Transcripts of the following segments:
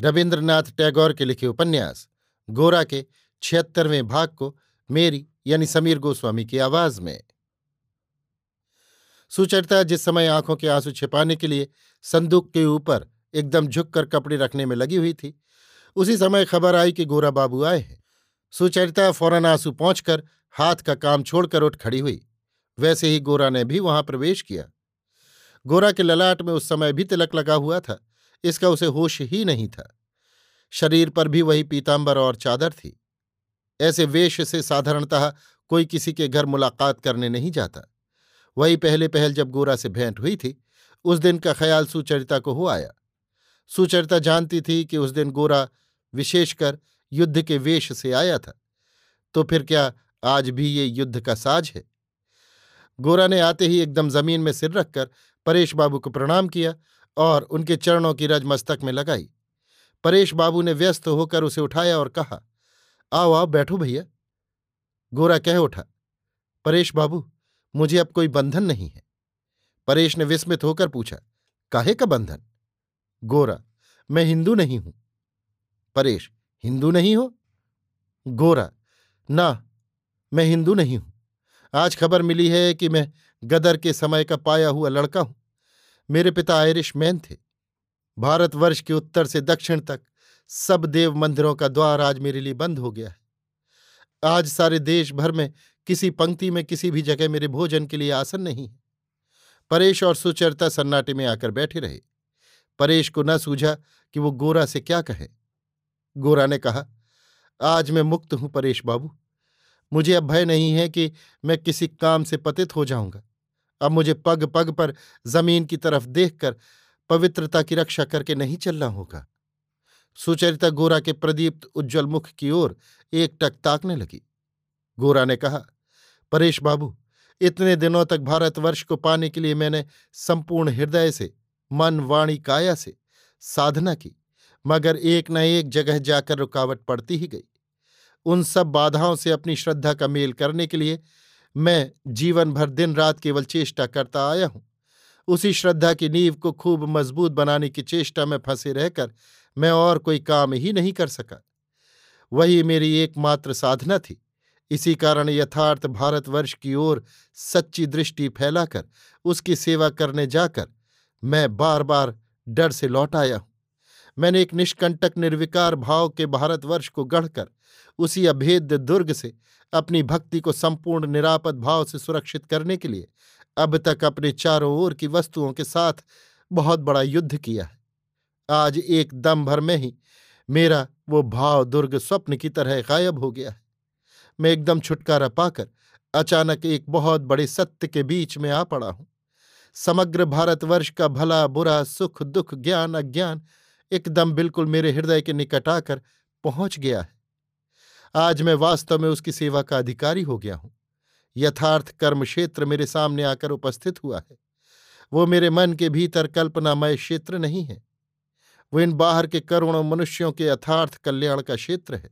रविन्द्रनाथ टैगोर के लिखे उपन्यास, गोरा के छिहत्तरवें भाग को मेरी यानी समीर गोस्वामी की आवाज़ में। सुचरिता जिस समय आँखों के आँसू छिपाने के लिए संदूक के ऊपर एकदम झुककर कपड़े रखने में लगी हुई थी, उसी समय खबर आई कि गोरा बाबू आए हैं। सुचरिता फ़ौरन आँसू पहुंचकर हाथ का काम छोड़कर उठ खड़ी हुई। वैसे ही गोरा ने भी वहाँ प्रवेश किया। गोरा के ललाट में उस समय भी तिलक लगा हुआ था। इसका उसे होश ही नहीं था। शरीर पर भी वही पीताम्बर और चादर थी। ऐसे वेश से साधारणतः कोई किसी के घर मुलाकात करने नहीं जाता। वही पहले पहल जब गोरा से भेंट हुई थी, उस दिन का ख्याल सुचरिता को हो आया। सुचरिता जानती थी कि उस दिन गोरा विशेषकर युद्ध के वेश से आया था। तो फिर क्या आज भी ये युद्ध का साज है? गोरा ने आते ही एकदम ज़मीन में सिर रखकर परेश बाबू को प्रणाम किया और उनके चरणों की रज मस्तक में लगाई। परेश बाबू ने व्यस्त होकर उसे उठाया और कहा, आओ आओ, बैठो भैया। गोरा कह उठा, परेश बाबू, मुझे अब कोई बंधन नहीं है। परेश ने विस्मित होकर पूछा, काहे का बंधन? गोरा, मैं हिंदू नहीं हूँ। परेश, हिंदू नहीं हो? गोरा, ना, मैं हिंदू नहीं हूँ। आज खबर मिली है कि मैं गदर के समय का पाया हुआ लड़का हूँ। मेरे पिता आयरिश मैन थे। भारतवर्ष के उत्तर से दक्षिण तक सब देव मंदिरों का द्वार आज मेरे लिए बंद हो गया है। आज सारे देश भर में किसी पंक्ति में किसी भी जगह मेरे भोजन के लिए आसन नहीं है। परेश और सुचरिता सन्नाटे में आकर बैठे रहे। परेश को न सूझा कि वो गोरा से क्या कहे। गोरा ने कहा, आज मैं मुक्त हूँ परेश बाबू। मुझे अब भय नहीं है कि मैं किसी काम से पतित हो जाऊँगा। अब मुझे पग पग पर ज़मीन की तरफ़ देखकर पवित्रता की रक्षा करके नहीं चलना होगा। सुचरिता गोरा के प्रदीप्त उज्ज्वल मुख की ओर एक टक ताकने लगी। गोरा ने कहा, परेश बाबू, इतने दिनों तक भारतवर्ष को पाने के लिए मैंने संपूर्ण हृदय से, मन वाणी काया से साधना की, मगर एक न एक जगह जाकर रुकावट पड़ती ही गई। उन सब बाधाओं से अपनी श्रद्धा का मेल करने के लिए मैं जीवन भर दिन रात केवल चेष्टा करता आया हूँ। उसी श्रद्धा की नींव को खूब मज़बूत बनाने की चेष्टा में फंसे रहकर मैं और कोई काम ही नहीं कर सका। वही मेरी एकमात्र साधना थी। इसी कारण यथार्थ भारतवर्ष की ओर सच्ची दृष्टि फैलाकर, उसकी सेवा करने जाकर मैं बार बार डर से लौट आया हूँ। मैंने एक निष्कंटक निर्विकार भाव के भारतवर्ष को गढ़कर उसी अभेद्य दुर्ग से, अपनी भक्ति को संपूर्ण निरापद भाव से सुरक्षित करने के लिए, अब तक अपने चारों ओर की वस्तुओं के साथ बहुत बड़ा युद्ध किया है। आज एक दम भर में ही मेरा वो भाव दुर्ग स्वप्न की तरह गायब हो गया है। मैं एकदम छुटकारा पाकर अचानक एक बहुत बड़े सत्य के बीच में आ पड़ा हूँ। समग्र भारतवर्ष का भला, बुरा, सुख, दुख, ज्ञान, अज्ञान एकदम बिल्कुल मेरे हृदय के निकट आकर पहुँच गया है। आज मैं वास्तव में उसकी सेवा का अधिकारी हो गया हूँ। यथार्थ कर्म क्षेत्र मेरे सामने आकर उपस्थित हुआ है। वो मेरे मन के भीतर कल्पनामय क्षेत्र नहीं है। वो इन बाहर के करोड़ों मनुष्यों के यथार्थ कल्याण का क्षेत्र है।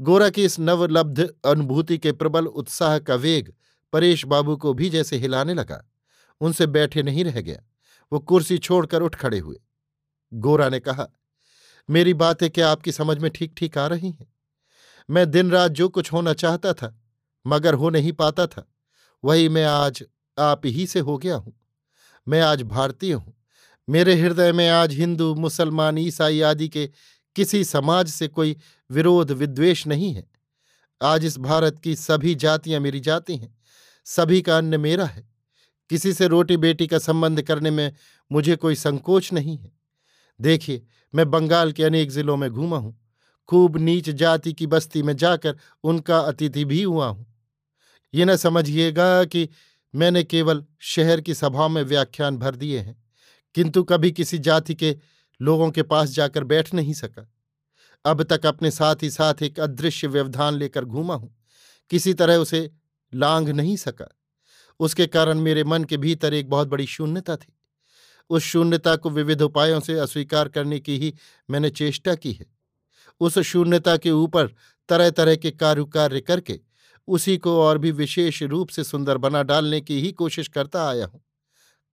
गोरा की इस नवलब्ध अनुभूति के प्रबल उत्साह का वेग परेश बाबू को भी जैसे हिलाने लगा। उनसे बैठे नहीं रह गया। वो कुर्सी छोड़कर उठ खड़े हुए। गोरा ने कहा, मेरी बातें क्या आपकी समझ में ठीक ठीक आ रही हैं? मैं दिन रात जो कुछ होना चाहता था, मगर हो नहीं पाता था, वही मैं आज आप ही से हो गया हूँ। मैं आज भारतीय हूँ। मेरे हृदय में आज हिंदू, मुसलमान, ईसाई आदि के किसी समाज से कोई विरोध, विद्वेष नहीं है। आज इस भारत की सभी जातियाँ मेरी जाति हैं, सभी का अन्न मेरा है। किसी से रोटी बेटी का संबंध करने में मुझे कोई संकोच नहीं है। देखिए, मैं बंगाल के अनेक जिलों में घूमा हूँ। खूब नीच जाति की बस्ती में जाकर उनका अतिथि भी हुआ हूँ। ये न समझिएगा कि मैंने केवल शहर की सभाओं में व्याख्यान भर दिए हैं, किंतु कभी किसी जाति के लोगों के पास जाकर बैठ नहीं सका। अब तक अपने साथ ही साथ एक अदृश्य व्यवधान लेकर घूमा हूँ, किसी तरह उसे लांग नहीं सका। उसके कारण मेरे मन के भीतर एक बहुत बड़ी शून्यता थी। उस शून्यता को विविध उपायों से अस्वीकार करने की ही मैंने चेष्टा की है। उस शून्यता के ऊपर तरह तरह के कारुकार्य करके उसी को और भी विशेष रूप से सुंदर बना डालने की ही कोशिश करता आया हूँ।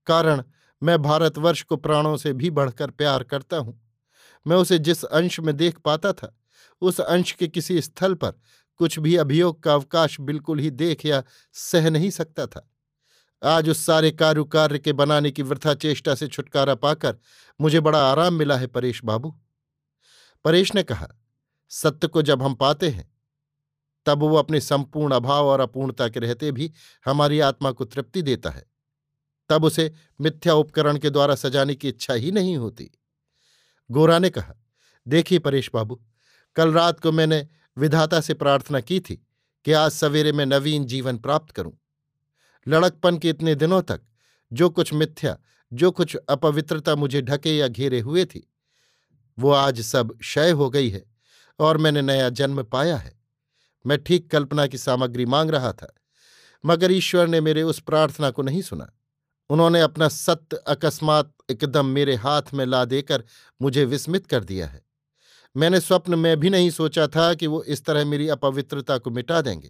कारण, मैं भारतवर्ष को प्राणों से भी बढ़कर प्यार करता हूँ। मैं उसे जिस अंश में देख पाता था, उस अंश के किसी स्थल पर कुछ भी अभियोग का अवकाश बिल्कुल ही देख या सह नहीं सकता था। आज उस सारे कारुकार्य के बनाने की वृथा चेष्टा से छुटकारा पाकर मुझे बड़ा आराम मिला है परेश बाबू। परेश ने कहा, सत्य को जब हम पाते हैं, तब वो अपने संपूर्ण अभाव और अपूर्णता के रहते भी हमारी आत्मा को तृप्ति देता है। तब उसे मिथ्या उपकरण के द्वारा सजाने की इच्छा ही नहीं होती। गोरा ने कहा, देखिए परेश बाबू, कल रात को मैंने विधाता से प्रार्थना की थी कि आज सवेरे मैं नवीन जीवन प्राप्त करूँ। लड़कपन के इतने दिनों तक जो कुछ मिथ्या, जो कुछ अपवित्रता मुझे ढके या घेरे हुए थी वो आज सब क्षय हो गई है और मैंने नया जन्म पाया है। मैं ठीक कल्पना की सामग्री मांग रहा था, मगर ईश्वर ने मेरे उस प्रार्थना को नहीं सुना। उन्होंने अपना सत्य अकस्मात एकदम मेरे हाथ में ला देकर मुझे विस्मित कर दिया है। मैंने स्वप्न में भी नहीं सोचा था कि वो इस तरह मेरी अपवित्रता को मिटा देंगे।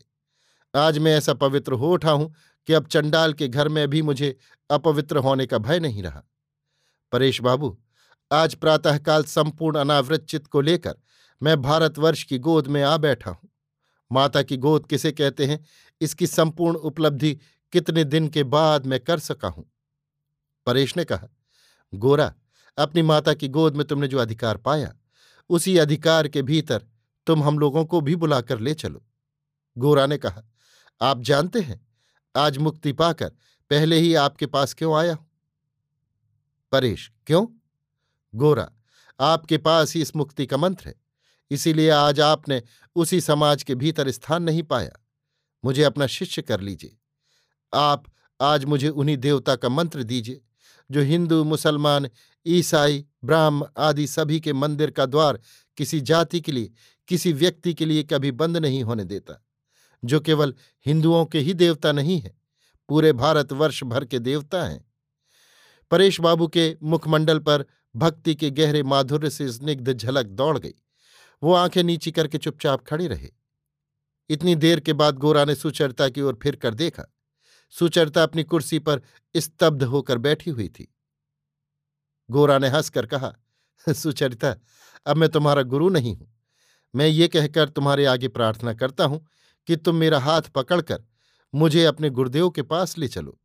आज मैं ऐसा पवित्र हो उठा हूँ कि अब चंडाल के घर में भी मुझे अपवित्र होने का भय नहीं रहा। परेश बाबू आज प्रातःकाल संपूर्ण अनावृत चित्त को लेकर मैं भारतवर्ष की गोद में आ बैठा हूँ। माता की गोद किसे कहते हैं? इसकी संपूर्ण उपलब्धि कितने दिन के बाद मैं कर सका हूँ? परेश ने कहा, गोरा, अपनी माता की गोद में तुमने जो अधिकार पाया, उसी अधिकार के भीतर तुम हम लोगों को भी बुलाकर ले चलो। गोरा ने कहा, आप जानते हैं, आज मुक्ति पाकर पहले ही आपके पास क्यों आया हूँ? परेश, क्यों? गोरा, आपके पास ही इस मुक्ति का मंत्र है। इसीलिए आज आपने उसी समाज के भीतर स्थान नहीं पाया। मुझे अपना शिष्य कर लीजिए। आप आज मुझे उन्हीं देवता का मंत्र दीजिए, जो हिंदू, मुसलमान, ईसाई, ब्राह्म आदि सभी के मंदिर का द्वार किसी जाति के लिए, किसी व्यक्ति के लिए कभी बंद नहीं होने देता, जो केवल हिंदुओं के ही देवता नहीं है, पूरे भारतवर्ष भर के देवता हैं। परेश बाबू के मुखमंडल पर भक्ति के गहरे माधुर्य से स्निग्ध झलक दौड़ गई। वो आँखें नीची करके चुपचाप खड़े रहे। इतनी देर के बाद गोरा ने सुचरिता की ओर फिर कर देखा। सुचरिता अपनी कुर्सी पर स्तब्ध होकर बैठी हुई थी। गोरा ने हंसकर कहा, सुचरिता, अब मैं तुम्हारा गुरु नहीं हूँ। मैं ये कहकर तुम्हारे आगे प्रार्थना करता हूँ कि तुम मेरा हाथ पकड़कर मुझे अपने गुरुदेव के पास ले चलो।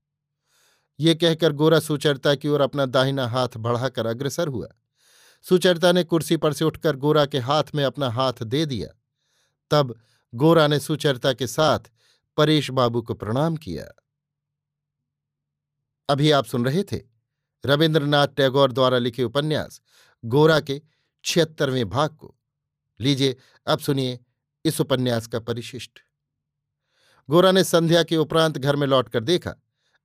ये कहकर गोरा सुचरिता की ओर अपना दाहिना हाथ बढ़ाकर अग्रसर हुआ। सुचरिता ने कुर्सी पर से उठकर गोरा के हाथ में अपना हाथ दे दिया। तब गोरा ने सुचरिता के साथ परेश बाबू को प्रणाम किया। अभी आप सुन रहे थे रविन्द्रनाथ टैगोर द्वारा लिखे उपन्यास गोरा के छिहत्तरवें भाग को। लीजिए, अब सुनिए इस उपन्यास का परिशिष्ट। गोरा ने संध्या के उपरांत घर में लौटकर देखा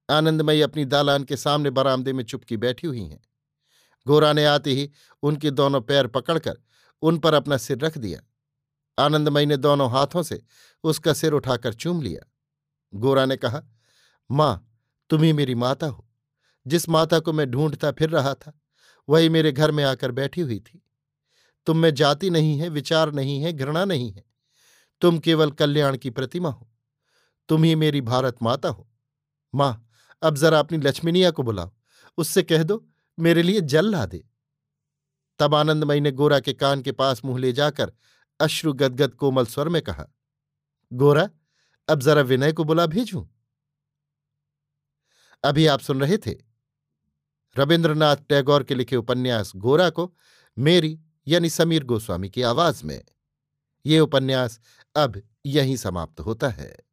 आनंदमयी अपनी दालान के सामने बरामदे में चुपकी बैठी हुई हैं। गोरा ने आते ही उनके दोनों पैर पकड़कर उन पर अपना सिर रख दिया। आनंदमयी ने दोनों हाथों से उसका सिर उठाकर चूम लिया। गोरा ने कहा, माँ, तुम ही मेरी माता हो। जिस माता को मैं ढूंढता फिर रहा था, वही मेरे घर में आकर बैठी हुई थी। तुम में जाति नहीं है, विचार नहीं है, घृणा नहीं है। तुम केवल कल्याण की प्रतिमा हो। तुम ही मेरी भारत माता हो। माँ अब जरा अपनी लक्ष्मीनिया को बुलाओ। उससे कह दो, मेरे लिए जल ला दे। तब आनंदमयी ने गोरा के कान के पास मुँह ले जाकर अश्रु गदगद कोमल स्वर में कहा, गोरा, अब जरा विनय को बुला भेजूं? अभी आप सुन रहे थे। रविन्द्रनाथ टैगोर के लिखे उपन्यास गोरा को मेरी यानी समीर गोस्वामी की आवाज़ में। ये उपन्यास अब यहीं समाप्त होता है।